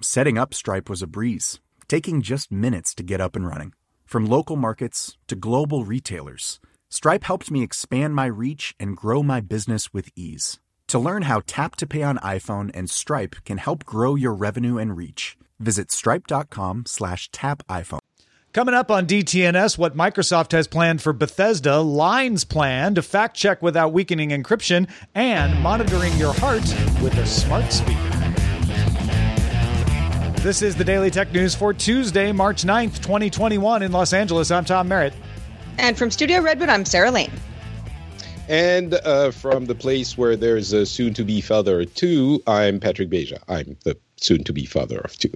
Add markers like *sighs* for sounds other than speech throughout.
Setting up Stripe was a breeze, taking just minutes to get up and running. From local markets to global retailers, Stripe helped me expand my reach and grow my business with ease. To learn how Tap to Pay on iPhone and Stripe can help grow your revenue and reach, visit stripe.com slash tap iPhone. Coming up on DTNS, what Microsoft has planned for Bethesda, Line's plan to fact check without weakening encryption, and monitoring your heart with a smart speaker. This is the Daily Tech News for Tuesday, March 9th, 2021 in Los Angeles. I'm Tom Merritt. And from Studio Redwood, I'm Sarah Lane. And uh, from the place where there's a soon to be father of two, I'm Patrick Beja. I'm the soon to be father of two.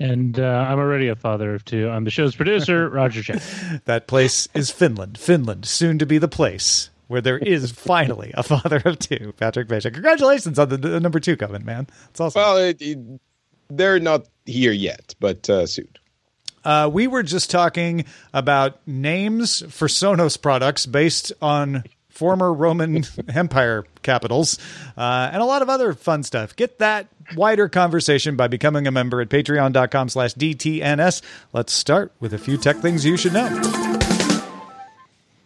And uh, I'm already a father of two. I'm the show's producer, *laughs* Roger Chang. That place is Finland. Finland, soon to be the place where there is finally a father of two, Patrick Beja. Congratulations on the, the number two coming, man. It's awesome. Well, it, it, they're not here yet, but uh, soon. Uh, we were just talking about names for Sonos products based on former Roman *laughs* Empire capitals uh, and a lot of other fun stuff. Get that wider conversation by becoming a member at patreon.com slash DTNS. Let's start with a few tech things you should know.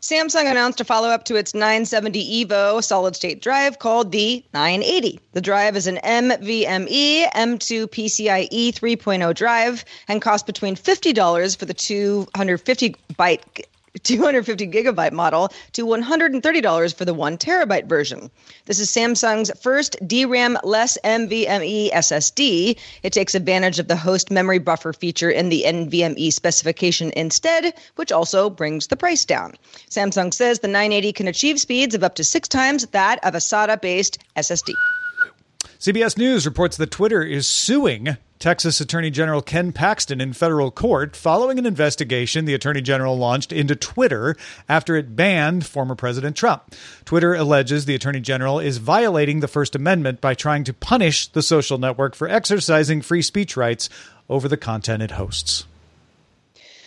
Samsung announced a follow up to its 970 EVO solid state drive called the 980. The drive is an NVMe M2 PCIe 3.0 drive and costs between $50 for the 250 byte 250 gigabyte model to $130 for the 1 terabyte version. This is Samsung's first DRAM less NVMe SSD. It takes advantage of the host memory buffer feature in the NVMe specification instead, which also brings the price down. Samsung says the 980 can achieve speeds of up to six times that of a SATA based SSD. CBS News reports that Twitter is suing Texas Attorney General Ken Paxton in federal court following an investigation the Attorney General launched into Twitter after it banned former President Trump. Twitter alleges the Attorney General is violating the First Amendment by trying to punish the social network for exercising free speech rights over the content it hosts.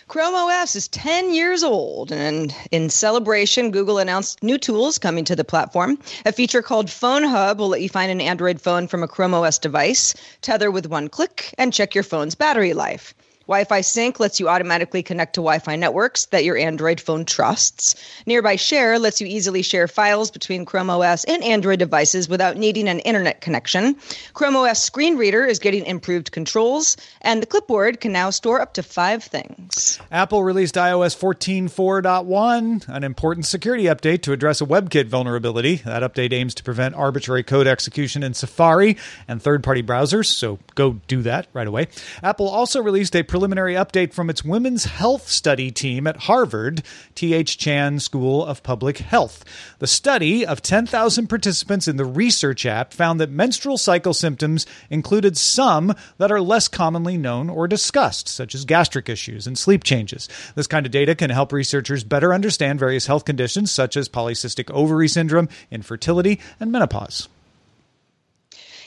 Chrome OS is 10 years old, and in celebration, Google announced new tools coming to the platform. A feature called Phone Hub will let you find an Android phone from a Chrome OS device, tether with one click, and check your phone's battery life. Wi Fi Sync lets you automatically connect to Wi Fi networks that your Android phone trusts. Nearby Share lets you easily share files between Chrome OS and Android devices without needing an internet connection. Chrome OS Screen Reader is getting improved controls, and the clipboard can now store up to five things. Apple released iOS 14.4.1, an important security update to address a WebKit vulnerability. That update aims to prevent arbitrary code execution in Safari and third party browsers, so go do that right away. Apple also released a preliminary update from its women's health study team at Harvard, T.H. Chan School of Public Health. The study of 10,000 participants in the research app found that menstrual cycle symptoms included some that are less commonly known or discussed, such as gastric issues and sleep changes. This kind of data can help researchers better understand various health conditions such as polycystic ovary syndrome, infertility, and menopause.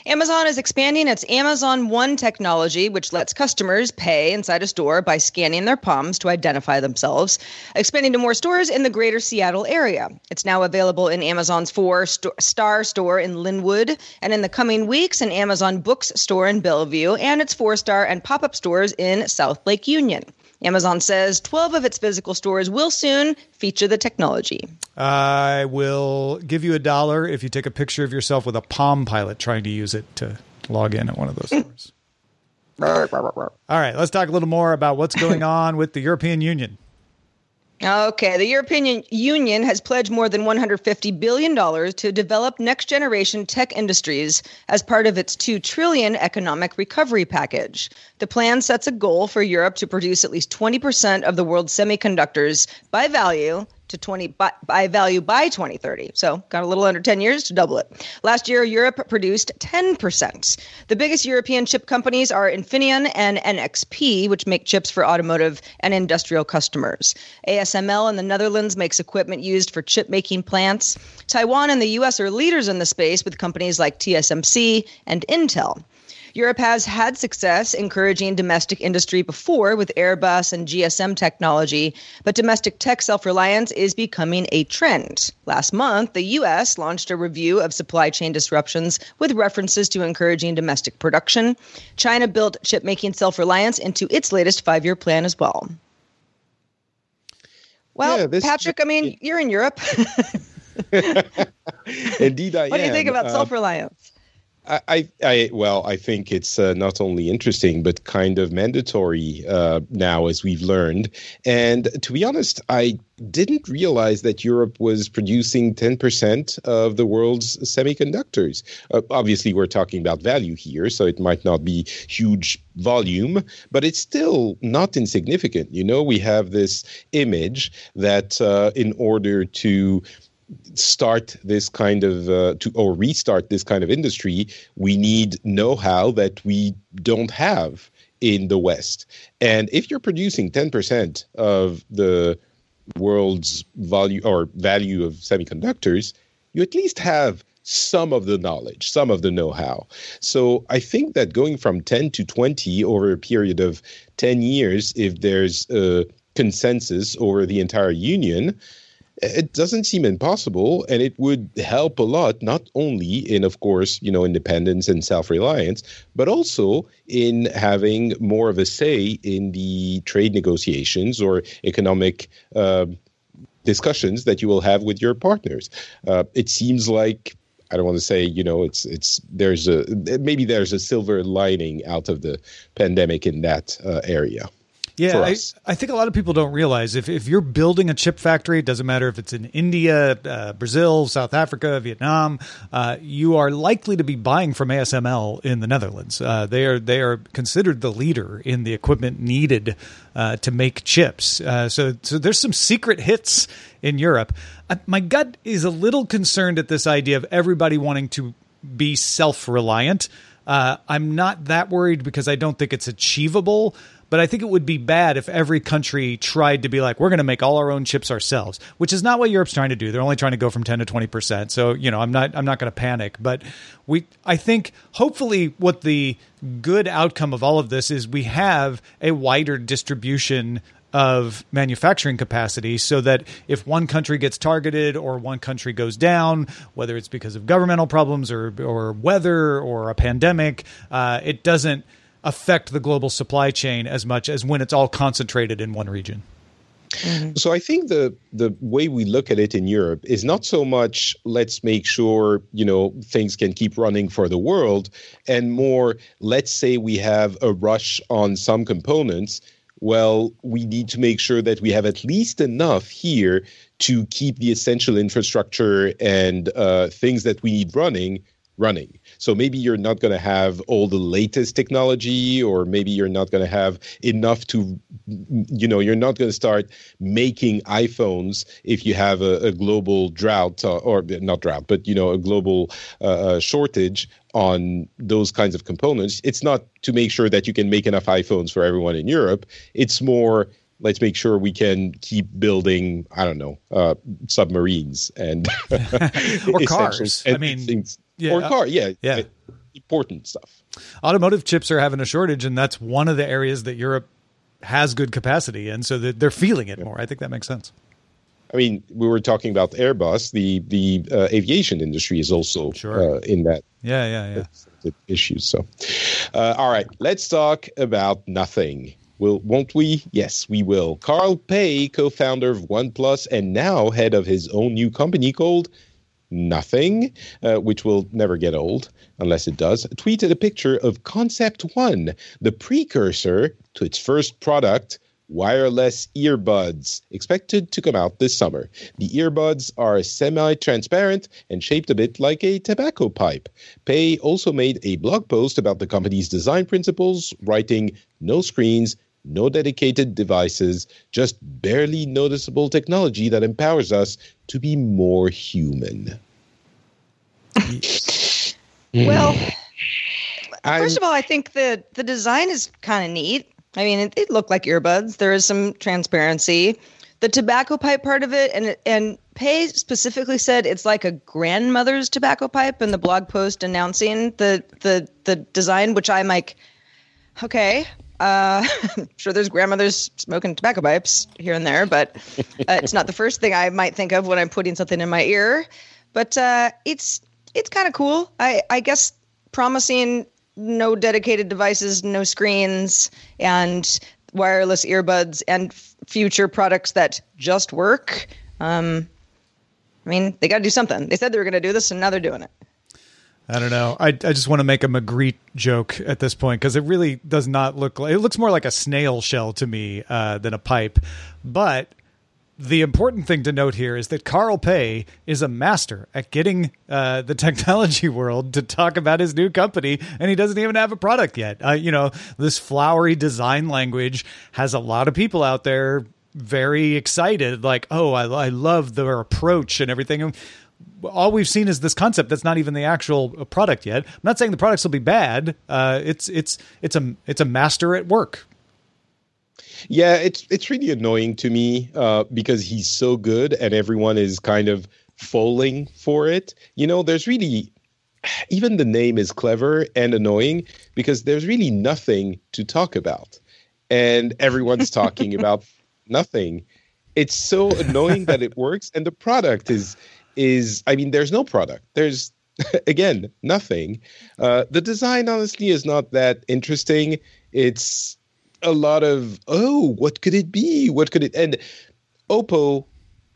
Amazon is expanding its Amazon One technology, which lets customers pay inside a store by scanning their palms to identify themselves, expanding to more stores in the greater Seattle area. It's now available in Amazon's four st- star store in Lynnwood, and in the coming weeks, an Amazon Books store in Bellevue, and its four star and pop up stores in South Lake Union. Amazon says 12 of its physical stores will soon feature the technology. I will give you a dollar if you take a picture of yourself with a Palm Pilot trying to use it to log in at one of those *laughs* stores. All right, let's talk a little more about what's going *laughs* on with the European Union. Okay, the European Union has pledged more than $150 billion to develop next generation tech industries as part of its 2 trillion economic recovery package. The plan sets a goal for Europe to produce at least 20% of the world's semiconductors by value to 20 by, by, value by 2030. So, got a little under 10 years to double it. Last year, Europe produced 10%. The biggest European chip companies are Infineon and NXP, which make chips for automotive and industrial customers. ASML in the Netherlands makes equipment used for chip making plants. Taiwan and the US are leaders in the space with companies like TSMC and Intel. Europe has had success encouraging domestic industry before with Airbus and GSM technology, but domestic tech self reliance is becoming a trend. Last month, the U.S. launched a review of supply chain disruptions with references to encouraging domestic production. China built chip making self reliance into its latest five year plan as well. Well, yeah, this, Patrick, I mean, you're in Europe. *laughs* *laughs* Indeed, I What do you think about uh, self reliance? I, I, well, I think it's uh, not only interesting but kind of mandatory uh, now, as we've learned. And to be honest, I didn't realize that Europe was producing 10% of the world's semiconductors. Uh, obviously, we're talking about value here, so it might not be huge volume, but it's still not insignificant. You know, we have this image that uh, in order to start this kind of uh, to or restart this kind of industry, we need know-how that we don't have in the West. And if you're producing 10% of the world's value or value of semiconductors, you at least have some of the knowledge, some of the know-how. So I think that going from 10 to 20 over a period of 10 years, if there's a consensus over the entire union, it doesn't seem impossible and it would help a lot not only in of course you know independence and self-reliance but also in having more of a say in the trade negotiations or economic uh, discussions that you will have with your partners uh, it seems like I don't want to say, you know, it's it's there's a maybe there's a silver lining out of the pandemic in that uh, area. Yeah, I, I, think a lot of people don't realize if, if you're building a chip factory, it doesn't matter if it's in India, uh, Brazil, South Africa, Vietnam, uh, you are likely to be buying from ASML in the Netherlands. Uh, they are they are considered the leader in the equipment needed uh, to make chips. Uh, so so there's some secret hits in Europe. Uh, my gut is a little concerned at this idea of everybody wanting to be self reliant. I'm not that worried because I don't think it's achievable. But I think it would be bad if every country tried to be like, we're going to make all our own chips ourselves, which is not what Europe's trying to do. They're only trying to go from 10 to 20%. So, you know, I'm not, I'm not going to panic, but we, I think hopefully what the good outcome of all of this is we have a wider distribution of manufacturing capacity so that if one country gets targeted or one country goes down, whether it's because of governmental problems or, or weather or a pandemic, uh, it doesn't affect the global supply chain as much as when it's all concentrated in one region. Mm-hmm. So I think the the way we look at it in Europe is not so much let's make sure you know things can keep running for the world, and more let's say we have a rush on some components. Well, we need to make sure that we have at least enough here to keep the essential infrastructure and uh, things that we need running running. So maybe you're not going to have all the latest technology, or maybe you're not going to have enough to, you know, you're not going to start making iPhones if you have a, a global drought, uh, or not drought, but, you know, a global uh, uh, shortage on those kinds of components. It's not to make sure that you can make enough iPhones for everyone in Europe. It's more let's make sure we can keep building i don't know uh, submarines and *laughs* or *laughs* cars i mean things yeah, or car. Yeah, yeah, important stuff. Automotive chips are having a shortage, and that's one of the areas that Europe has good capacity, and so they're feeling it yeah. more. I think that makes sense. I mean, we were talking about Airbus. The the uh, aviation industry is also sure. uh, in that. Yeah, yeah, yeah. Issue. So, uh, all right, let's talk about nothing Will won't we? Yes, we will. Carl Pei, co-founder of OnePlus and now head of his own new company called Nothing, uh, which will never get old unless it does, tweeted a picture of Concept One, the precursor to its first product, wireless earbuds, expected to come out this summer. The earbuds are semi transparent and shaped a bit like a tobacco pipe. Pei also made a blog post about the company's design principles, writing, No screens, no dedicated devices, just barely noticeable technology that empowers us to be more human. Well, I'm- first of all, I think the the design is kind of neat. I mean, it, it looked like earbuds. There is some transparency. The tobacco pipe part of it, and and Pei specifically said it's like a grandmother's tobacco pipe in the blog post announcing the the the design, which I'm like, okay. Uh, *laughs* I'm sure there's grandmothers smoking tobacco pipes here and there, but uh, it's not the first thing I might think of when I'm putting something in my ear. But uh, it's it's kind of cool. I I guess promising no dedicated devices, no screens, and wireless earbuds, and f- future products that just work. Um, I mean, they got to do something. They said they were going to do this, and now they're doing it. I don't know. I, I just want to make a Magritte joke at this point because it really does not look like it looks more like a snail shell to me uh, than a pipe. But the important thing to note here is that Carl Pei is a master at getting uh, the *laughs* technology world to talk about his new company, and he doesn't even have a product yet. Uh, you know, this flowery design language has a lot of people out there very excited, like, oh, I, I love their approach and everything all we've seen is this concept that's not even the actual product yet. I'm not saying the products will be bad. Uh, it's it's it's a it's a master at work. Yeah, it's it's really annoying to me uh, because he's so good and everyone is kind of falling for it. You know, there's really *sighs* even the name is clever and annoying because there's really nothing to talk about, and everyone's talking *laughs* about nothing. It's so annoying that it works, and the product is is I mean, there's no product. There's *laughs* again nothing. Uh, the design honestly is not that interesting. It's a lot of oh, what could it be? What could it? And Oppo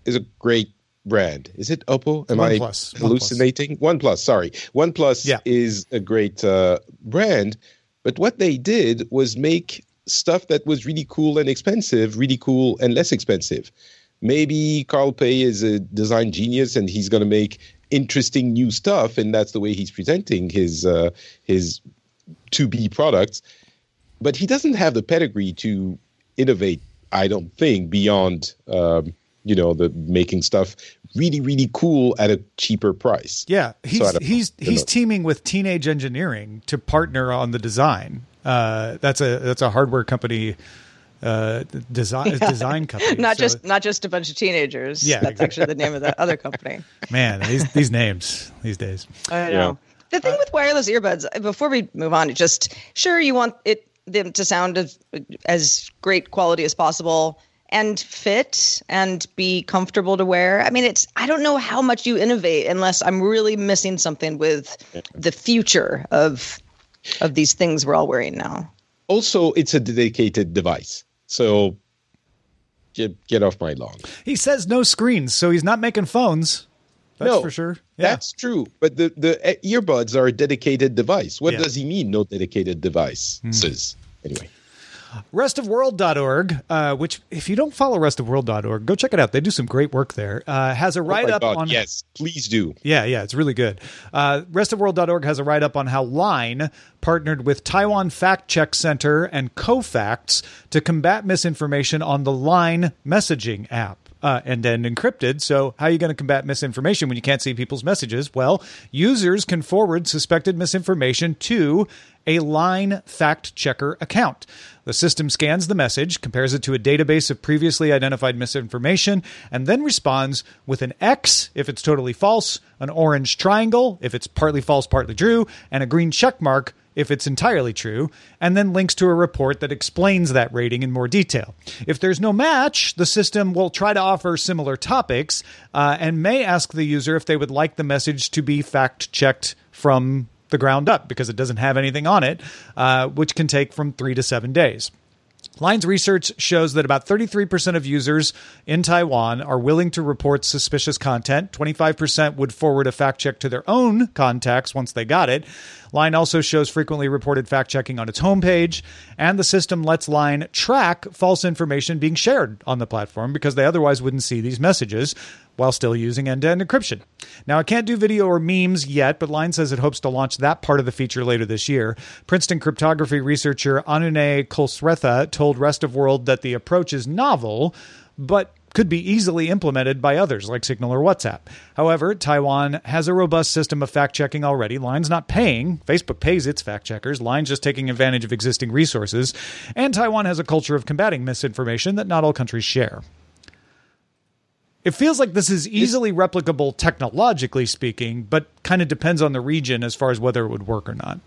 is a great brand. Is it Oppo? Am OnePlus. I hallucinating? OnePlus. Sorry, OnePlus Yeah. is a great uh, brand. But what they did was make stuff that was really cool and expensive, really cool and less expensive. Maybe Carl Pei is a design genius and he's going to make interesting new stuff, and that's the way he's presenting his uh, his to be products. But he doesn't have the pedigree to innovate. I don't think beyond um, you know the making stuff really really cool at a cheaper price. Yeah, So he's I he's know. he's teaming with Teenage Engineering to partner on the design. Uh, that's a that's a hardware company, uh, design design *laughs* company. Not So, just not just a bunch of teenagers. Yeah, that's actually the name of the other company. *laughs* man these these names these days. I Yeah. know. The thing with wireless earbuds, uh, before we move on, it just sure you want it them to sound as, as great quality as possible and fit and be comfortable to wear. I mean, it's I don't know how much you innovate unless I'm really missing something with the future of of these things we're all wearing now. Also, it's a dedicated device, so get get off my lawn. He says no screens, so he's not making phones. That's no, for sure. Yeah. That's true. But the, the uh, earbuds are a dedicated device. What Yeah. Does he mean, no dedicated devices? Anyway, restofworld.org, uh, which if you don't follow restofworld.org, go check it out. They do some great work there. Uh, has a oh write up God, on yes, please do. Yeah, yeah, it's really good. Uh, restofworld.org has a write up on how Line partnered with Taiwan Fact Check Center and Cofacts to combat misinformation on the Line messaging app. Uh, and then encrypted. So, how are you going to combat misinformation when you can't see people's messages? Well, users can forward suspected misinformation to a Line fact checker account. The system scans the message, compares it to a database of previously identified misinformation, and then responds with an X if it's totally false, an orange triangle if it's partly false, partly true, and a green check mark if it's entirely true, and then links to a report that explains that rating in more detail. If there's no match, the system will try to offer similar topics uh, and may ask the user if they would like the message to be fact checked from the ground up because it doesn't have anything on it, uh, which can take from three to seven days. Line's research shows that about 33% of users in Taiwan are willing to report suspicious content. 25% would forward a fact check to their own contacts once they got it. Line also shows frequently reported fact checking on its homepage, and the system lets Line track false information being shared on the platform because they otherwise wouldn't see these messages while still using end to end encryption. Now, it can't do video or memes yet, but Line says it hopes to launch that part of the feature later this year. Princeton cryptography researcher Anunay Kulshrestha told Rest of World that the approach is novel, but could be easily implemented by others like Signal or WhatsApp. However, Taiwan has a robust system of fact checking already. Line's not paying. Facebook pays its fact checkers. Line's just taking advantage of existing resources. And Taiwan has a culture of combating misinformation that not all countries share. It feels like this is easily replicable technologically speaking, but kind of depends on the region as far as whether it would work or not.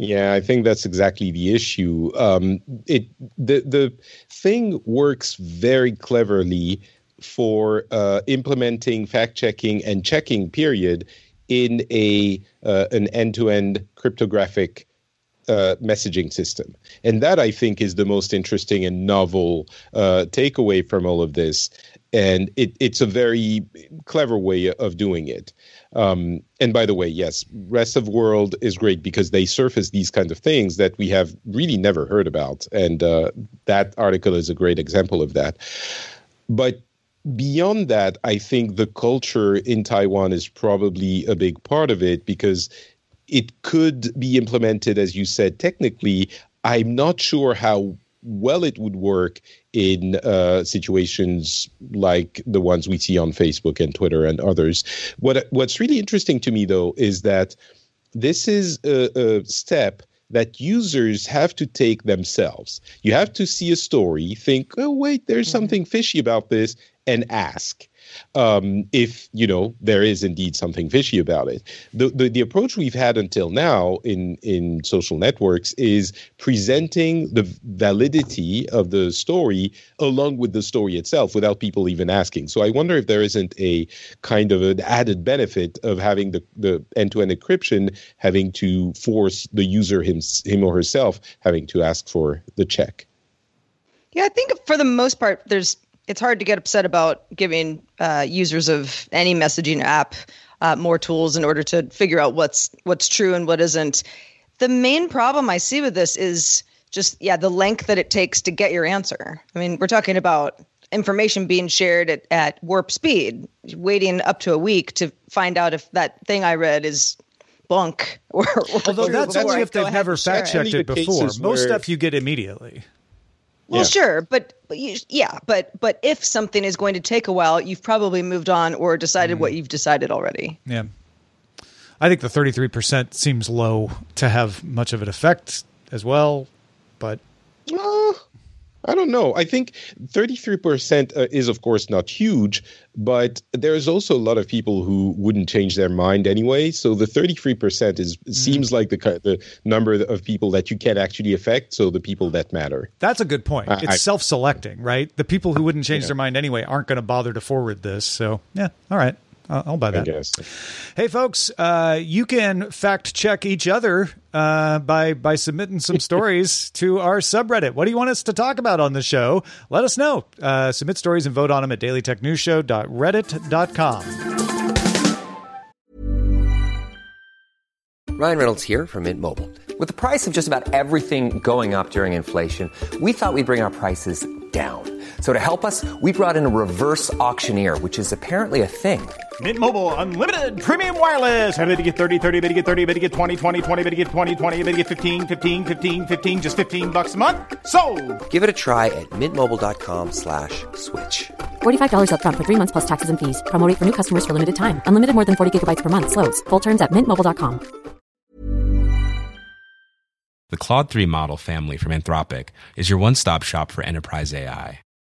Yeah, I think that's exactly the issue. Um, it the the thing works very cleverly for uh, implementing fact checking and checking period in a uh, an end to end cryptographic uh, messaging system, and that I think is the most interesting and novel uh, takeaway from all of this. And it, it's a very clever way of doing it. Um, and by the way, yes, rest of world is great because they surface these kind of things that we have really never heard about, and uh, that article is a great example of that. But beyond that, I think the culture in Taiwan is probably a big part of it because it could be implemented, as you said, technically. I'm not sure how well it would work in uh, situations like the ones we see on Facebook and Twitter and others. What What's really interesting to me, though, is that this is a, a step that users have to take themselves. You have to see a story, think, oh, wait, there's mm-hmm. something fishy about this, and ask um, if you know there is indeed something fishy about it. The, the, the approach we've had until now in in social networks is presenting the validity of the story along with the story itself without people even asking. So I wonder if there isn't a kind of an added benefit of having the the end to end encryption having to force the user him him or herself having to ask for the check. Yeah, I think for the most part, there's it's hard to get upset about giving uh, users of any messaging app uh, more tools in order to figure out what's what's true and what isn't. The main problem I see with this is just yeah the length that it takes to get your answer. I mean, we're talking about information being shared at, at warp speed, waiting up to a week to find out if that thing I read is bunk *laughs* or, or although that's only if they've never fact checked it before. Most where... stuff you get immediately. Well, yeah. sure, but, but you, yeah, but but if something is going to take a while, you've probably moved on or decided mm. what you've decided already. Yeah, I think the thirty three percent seems low to have much of an effect as well, but. I don't know. I think 33% uh, is, of course, not huge, but there's also a lot of people who wouldn't change their mind anyway. So the 33% is mm. seems like the the number of people that you can actually affect. So the people that matter. That's a good point. Uh, it's self selecting, right? The people who wouldn't change yeah. their mind anyway aren't going to bother to forward this. So yeah, all right. I'll buy that. Hey, folks, uh, you can fact check each other uh, by by submitting some *laughs* stories to our subreddit. What do you want us to talk about on the show? Let us know. Uh, submit stories and vote on them at dailytechnewsshow.reddit.com. Ryan Reynolds here from Mint Mobile. With the price of just about everything going up during inflation, we thought we'd bring our prices down. So to help us, we brought in a reverse auctioneer, which is apparently a thing. Mint Mobile unlimited premium wireless. Ready to get 30, 30, bit to get 30, bit to get 20, 20, 20, bit to get 20, 20, bit to get 15, 15, 15, 15 just 15 bucks a month. So, Give it a try at mintmobile.com/switch. slash $45 up front for 3 months plus taxes and fees. Promo for new customers for limited time. Unlimited more than 40 gigabytes per month slows. Full terms at mintmobile.com. The Claude 3 model family from Anthropic is your one-stop shop for enterprise AI.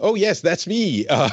Oh, yes, that's me. Uh,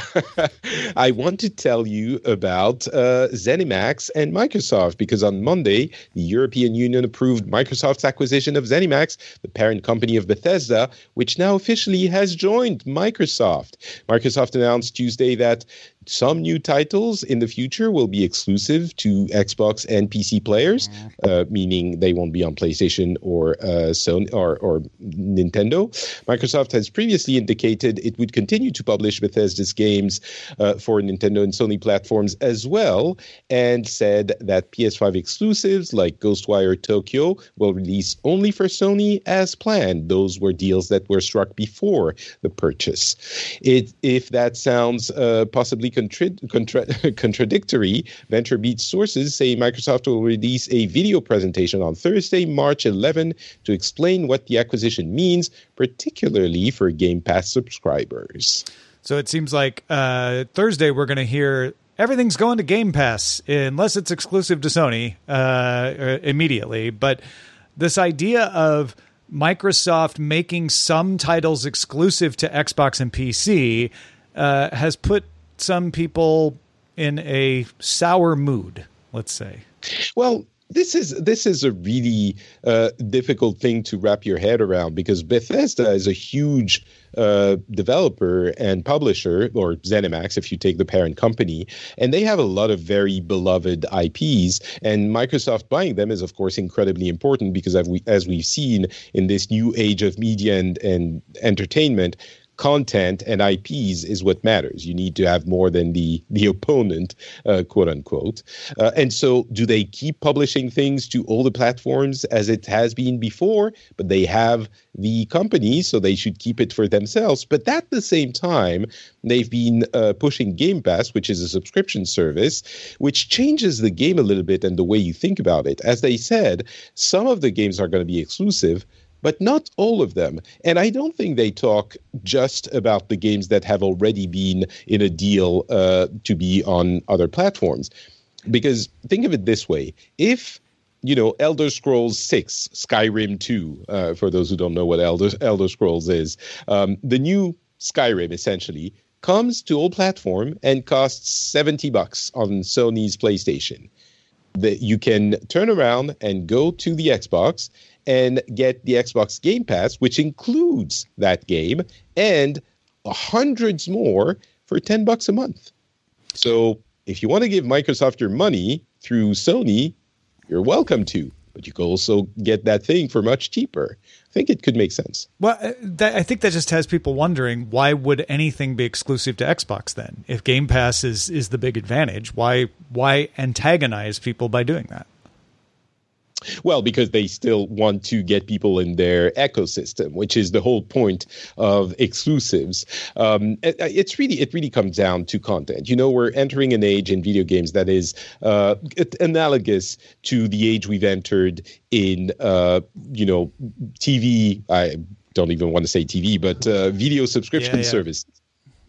*laughs* I want to tell you about uh, ZeniMax and Microsoft because on Monday, the European Union approved Microsoft's acquisition of ZeniMax, the parent company of Bethesda, which now officially has joined Microsoft. Microsoft announced Tuesday that some new titles in the future will be exclusive to Xbox and PC players, uh, meaning they won't be on PlayStation or uh, Sony or, or Nintendo. Microsoft has previously indicated it would continue to publish Bethesda's games uh, for Nintendo and Sony platforms as well, and said that PS5 exclusives like Ghostwire Tokyo will release only for Sony as planned. Those were deals that were struck before the purchase. It, if that sounds uh, contra- contra- *laughs* contradictory. VentureBeat sources say Microsoft will release a video presentation on Thursday, March 11, to explain what the acquisition means, particularly for Game Pass subscribers. So it seems like uh, Thursday we're going to hear everything's going to Game Pass unless it's exclusive to Sony uh, immediately. But this idea of Microsoft making some titles exclusive to Xbox and PC uh, has put some people in a sour mood, let's say. Well, this is this is a really uh, difficult thing to wrap your head around because Bethesda is a huge uh, developer and publisher, or ZeniMax, if you take the parent company, and they have a lot of very beloved IPs. And Microsoft buying them is, of course, incredibly important because as, we, as we've seen in this new age of media and, and entertainment, content and IPs is what matters. You need to have more than the the opponent, uh, quote unquote. Uh, and so, do they keep publishing things to all the platforms as it has been before? But they have the company, so they should keep it for themselves. But at the same time, they've been uh, pushing Game Pass, which is a subscription service, which changes the game a little bit and the way you think about it. As they said, some of the games are going to be exclusive but not all of them. And I don't think they talk just about the games that have already been in a deal uh, to be on other platforms. Because think of it this way if you know, Elder Scrolls 6, Skyrim 2, uh, for those who don't know what Elder, Elder Scrolls is, um, the new Skyrim essentially comes to all platform and costs 70 bucks on Sony's PlayStation. That you can turn around and go to the Xbox and get the Xbox Game Pass, which includes that game and hundreds more for 10 bucks a month. So if you want to give Microsoft your money through Sony, you're welcome to, but you can also get that thing for much cheaper. I think it could make sense. Well, uh, that, I think that just has people wondering why would anything be exclusive to Xbox then? If Game Pass is is the big advantage, why why antagonize people by doing that? Well, because they still want to get people in their ecosystem, which is the whole point of exclusives. Um, it, it's really it really comes down to content. You know, we're entering an age in video games that is uh, analogous to the age we've entered in uh, you know TV. I don't even want to say TV, but uh, video subscription yeah, yeah. service.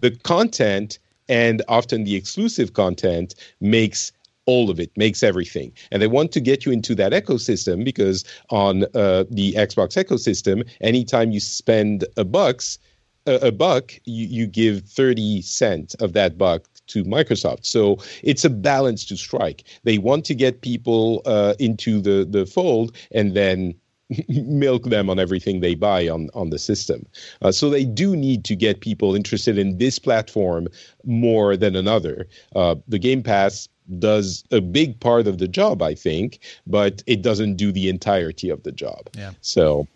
The content and often the exclusive content makes all of it makes everything and they want to get you into that ecosystem because on uh, the xbox ecosystem anytime you spend a bucks a, buck you, you give 30 cents of that buck to Microsoft. So it's a balance to strike. They want to get people uh, into the, the fold and then *laughs* milk them on everything they buy on, on the system. Uh, so they do need to get people interested in this platform more than another. Uh, the Game Pass does a big part of the job, I think, but it doesn't do the entirety of the job. Yeah. So,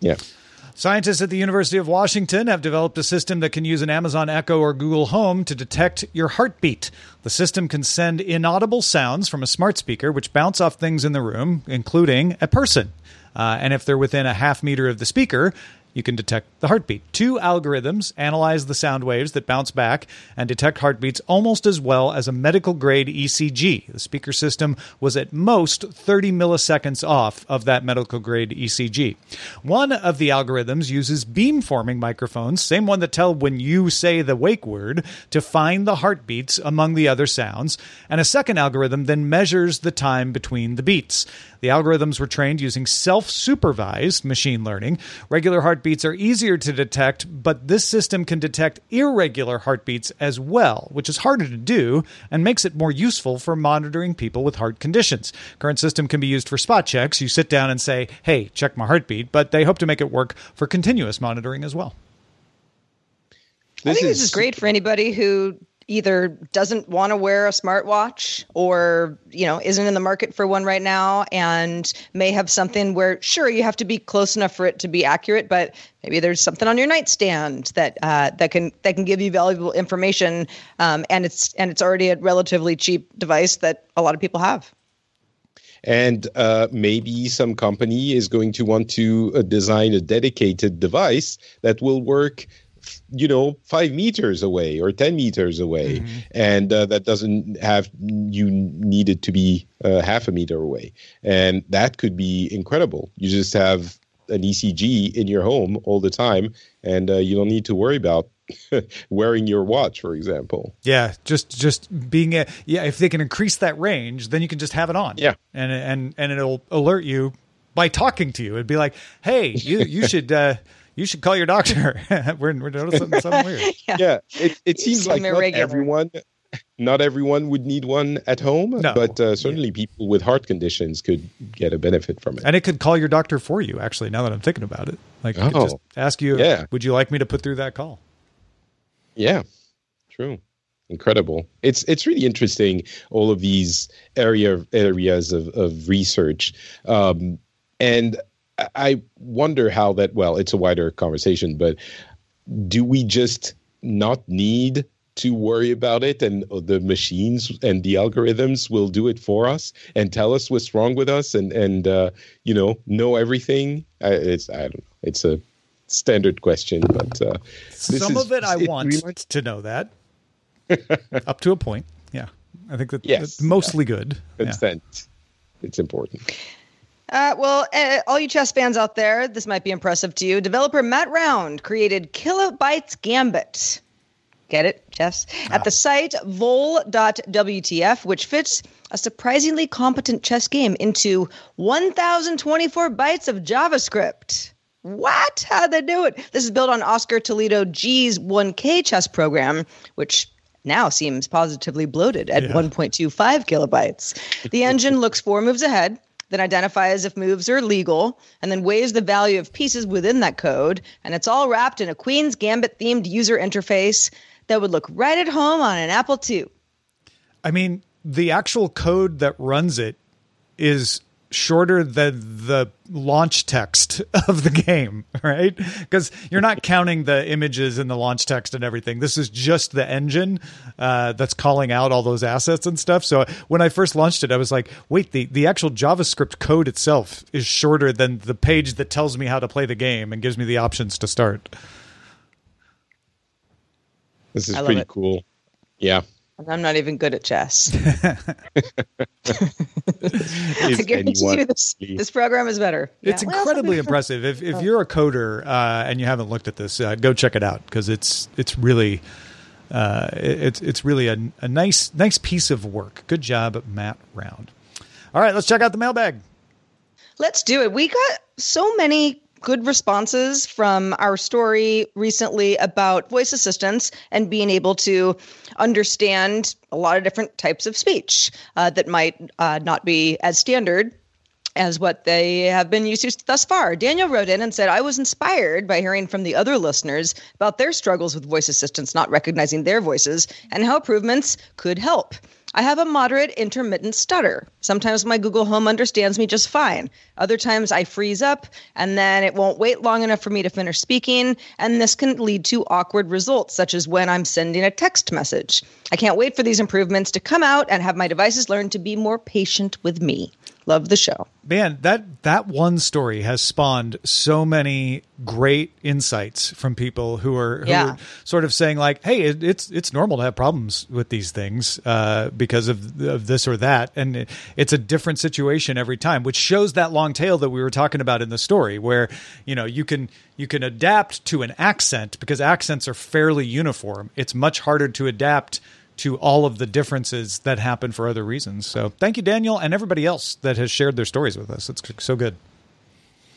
yeah. Scientists at the University of Washington have developed a system that can use an Amazon Echo or Google Home to detect your heartbeat. The system can send inaudible sounds from a smart speaker, which bounce off things in the room, including a person. Uh, and if they're within a half meter of the speaker, you can detect the heartbeat. Two algorithms analyze the sound waves that bounce back and detect heartbeats almost as well as a medical grade ECG. The speaker system was at most 30 milliseconds off of that medical grade ECG. One of the algorithms uses beamforming microphones, same one that tell when you say the wake word, to find the heartbeats among the other sounds. And a second algorithm then measures the time between the beats. The algorithms were trained using self supervised machine learning. Regular heartbeats are easier to detect, but this system can detect irregular heartbeats as well, which is harder to do and makes it more useful for monitoring people with heart conditions. Current system can be used for spot checks. You sit down and say, hey, check my heartbeat, but they hope to make it work for continuous monitoring as well. I think this is great for anybody who either doesn't want to wear a smartwatch or you know isn't in the market for one right now and may have something where sure you have to be close enough for it to be accurate but maybe there's something on your nightstand that uh, that can that can give you valuable information um, and it's and it's already a relatively cheap device that a lot of people have. And uh, maybe some company is going to want to uh, design a dedicated device that will work you know five meters away or 10 meters away. Mm-hmm. and uh, that doesn't have you needed to be uh, half a meter away. And that could be incredible. You just have an ecg in your home all the time and uh, you don't need to worry about *laughs* wearing your watch for example. Yeah just just being a yeah if they can increase that range then you can just have it on. Yeah. And and and it'll alert you by talking to you. It'd be like hey you you *laughs* should uh you should call your doctor. *laughs* we're, we're noticing something weird. *laughs* yeah, yeah it, it seems like not everyone, not everyone would need one at home, no. but uh, certainly yeah. people with heart conditions could get a benefit from it. And it could call your doctor for you. Actually, now that I'm thinking about it, like oh, just ask you, yeah. would you like me to put through that call? Yeah, true incredible. It's it's really interesting. All of these area areas of of research, um, and I wonder how that. Well, it's a wider conversation, but do we just not need to worry about it and the machines and the algorithms will do it for us and tell us what's wrong with us and and uh, you know know everything it's i don't know it's a standard question but uh, some is, of it i it want reminds- to know that *laughs* up to a point yeah i think that yes, that's mostly yeah. good consent yeah. it's important uh, well, uh, all you chess fans out there, this might be impressive to you. Developer Matt Round created Kilobytes Gambit. Get it, chess? Ah. At the site vole.wtf, which fits a surprisingly competent chess game into 1,024 bytes of JavaScript. What? How'd they do it? This is built on Oscar Toledo G's 1K chess program, which now seems positively bloated at yeah. 1.25 kilobytes. The engine looks four moves ahead then identifies if moves are legal, and then weighs the value of pieces within that code. And it's all wrapped in a Queen's Gambit themed user interface that would look right at home on an Apple II. I mean, the actual code that runs it is shorter than the launch text *laughs* of the game, right? Because you're not counting the images in the launch text and everything. This is just the engine uh, that's calling out all those assets and stuff. So when I first launched it, I was like, wait, the, the actual JavaScript code itself is shorter than the page that tells me how to play the game and gives me the options to start. This is pretty it. cool. Yeah. I'm not even good at chess. *laughs* I guarantee you this, this program is better. It's yeah. incredibly well, *laughs* impressive. If, if you're a coder uh, and you haven't looked at this, uh, go check it out because it's it's really uh, it's it's really a, a nice nice piece of work. Good job, Matt Round. All right, let's check out the mailbag. Let's do it. We got so many good responses from our story recently about voice assistants and being able to understand a lot of different types of speech uh, that might uh, not be as standard as what they have been used to thus far. Daniel wrote in and said, I was inspired by hearing from the other listeners about their struggles with voice assistants not recognizing their voices and how improvements could help. I have a moderate intermittent stutter. Sometimes my Google Home understands me just fine. Other times I freeze up and then it won't wait long enough for me to finish speaking. And this can lead to awkward results, such as when I'm sending a text message. I can't wait for these improvements to come out and have my devices learn to be more patient with me. Love the show. Man, that that one story has spawned so many great insights from people who are, who Yeah. are sort of saying like, "Hey, it, it's it's normal to have problems with these things uh, because of of this or that," and it, it's a different situation every time, which shows that long tail that we were talking about in the story, where you know you can you can adapt to an accent because accents are fairly uniform. It's much harder to adapt to all of the differences that happen for other reasons. So thank you, Daniel, and everybody else that has shared their stories with us. It's so good.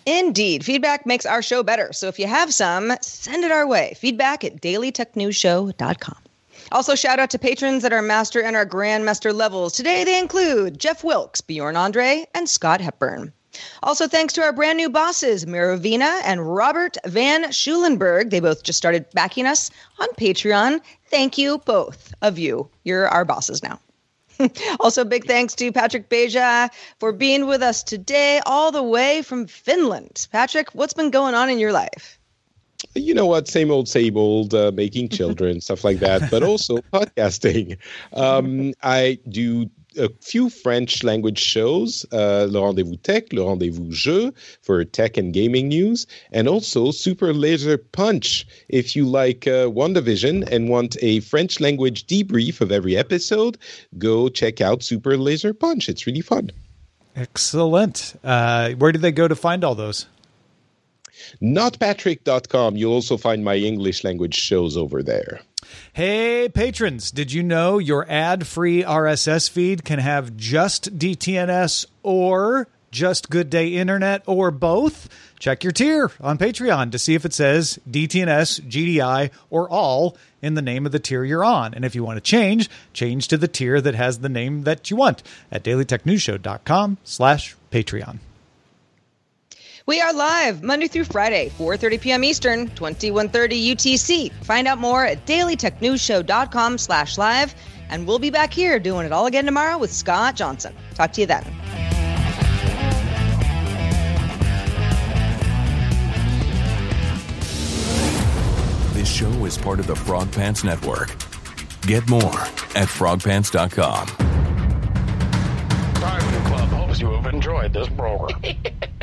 Indeed. Feedback makes our show better. So if you have some, send it our way. Feedback at dailytechnewsshow.com. Also, shout out to patrons at our master and our grandmaster levels. Today they include Jeff Wilkes, Bjorn Andre, and Scott Hepburn. Also, thanks to our brand new bosses, Mirovina and Robert Van Schulenberg. They both just started backing us on Patreon. Thank you, both of you. You're our bosses now. *laughs* also, big thanks to Patrick Beja for being with us today, all the way from Finland. Patrick, what's been going on in your life? you know what same old same old uh, making *laughs* children stuff like that but also podcasting um, i do a few French language shows, uh, Le Rendezvous Tech, Le Rendezvous Jeu for tech and gaming news, and also Super Laser Punch. If you like uh, WandaVision and want a French language debrief of every episode, go check out Super Laser Punch. It's really fun. Excellent. Uh, where do they go to find all those? Notpatrick.com. You'll also find my English language shows over there. Hey, patrons, did you know your ad free RSS feed can have just DTNS or just Good Day Internet or both? Check your tier on Patreon to see if it says DTNS, GDI, or all in the name of the tier you're on. And if you want to change, change to the tier that has the name that you want at dailytechnewsshow.com slash Patreon. We are live Monday through Friday, 4:30 p.m. Eastern, 21:30 UTC. Find out more at dailytechnewsshow.com slash live, and we'll be back here doing it all again tomorrow with Scott Johnson. Talk to you then. This show is part of the Frog Pants Network. Get more at frogpants.com. Diamond Club hopes you have enjoyed this program. *laughs*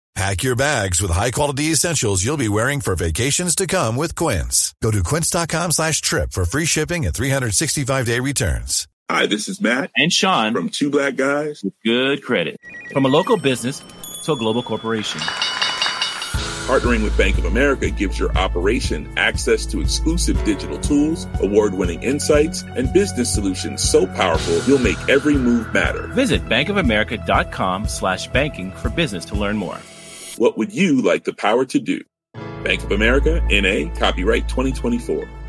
Pack your bags with high-quality essentials you'll be wearing for vacations to come with Quince. Go to quince.com slash trip for free shipping and 365-day returns. Hi, this is Matt and Sean from Two Black Guys with Good Credit. From a local business to a global corporation. Partnering with Bank of America gives your operation access to exclusive digital tools, award-winning insights, and business solutions so powerful you'll make every move matter. Visit bankofamerica.com slash banking for business to learn more. What would you like the power to do? Bank of America, N.A., copyright 2024.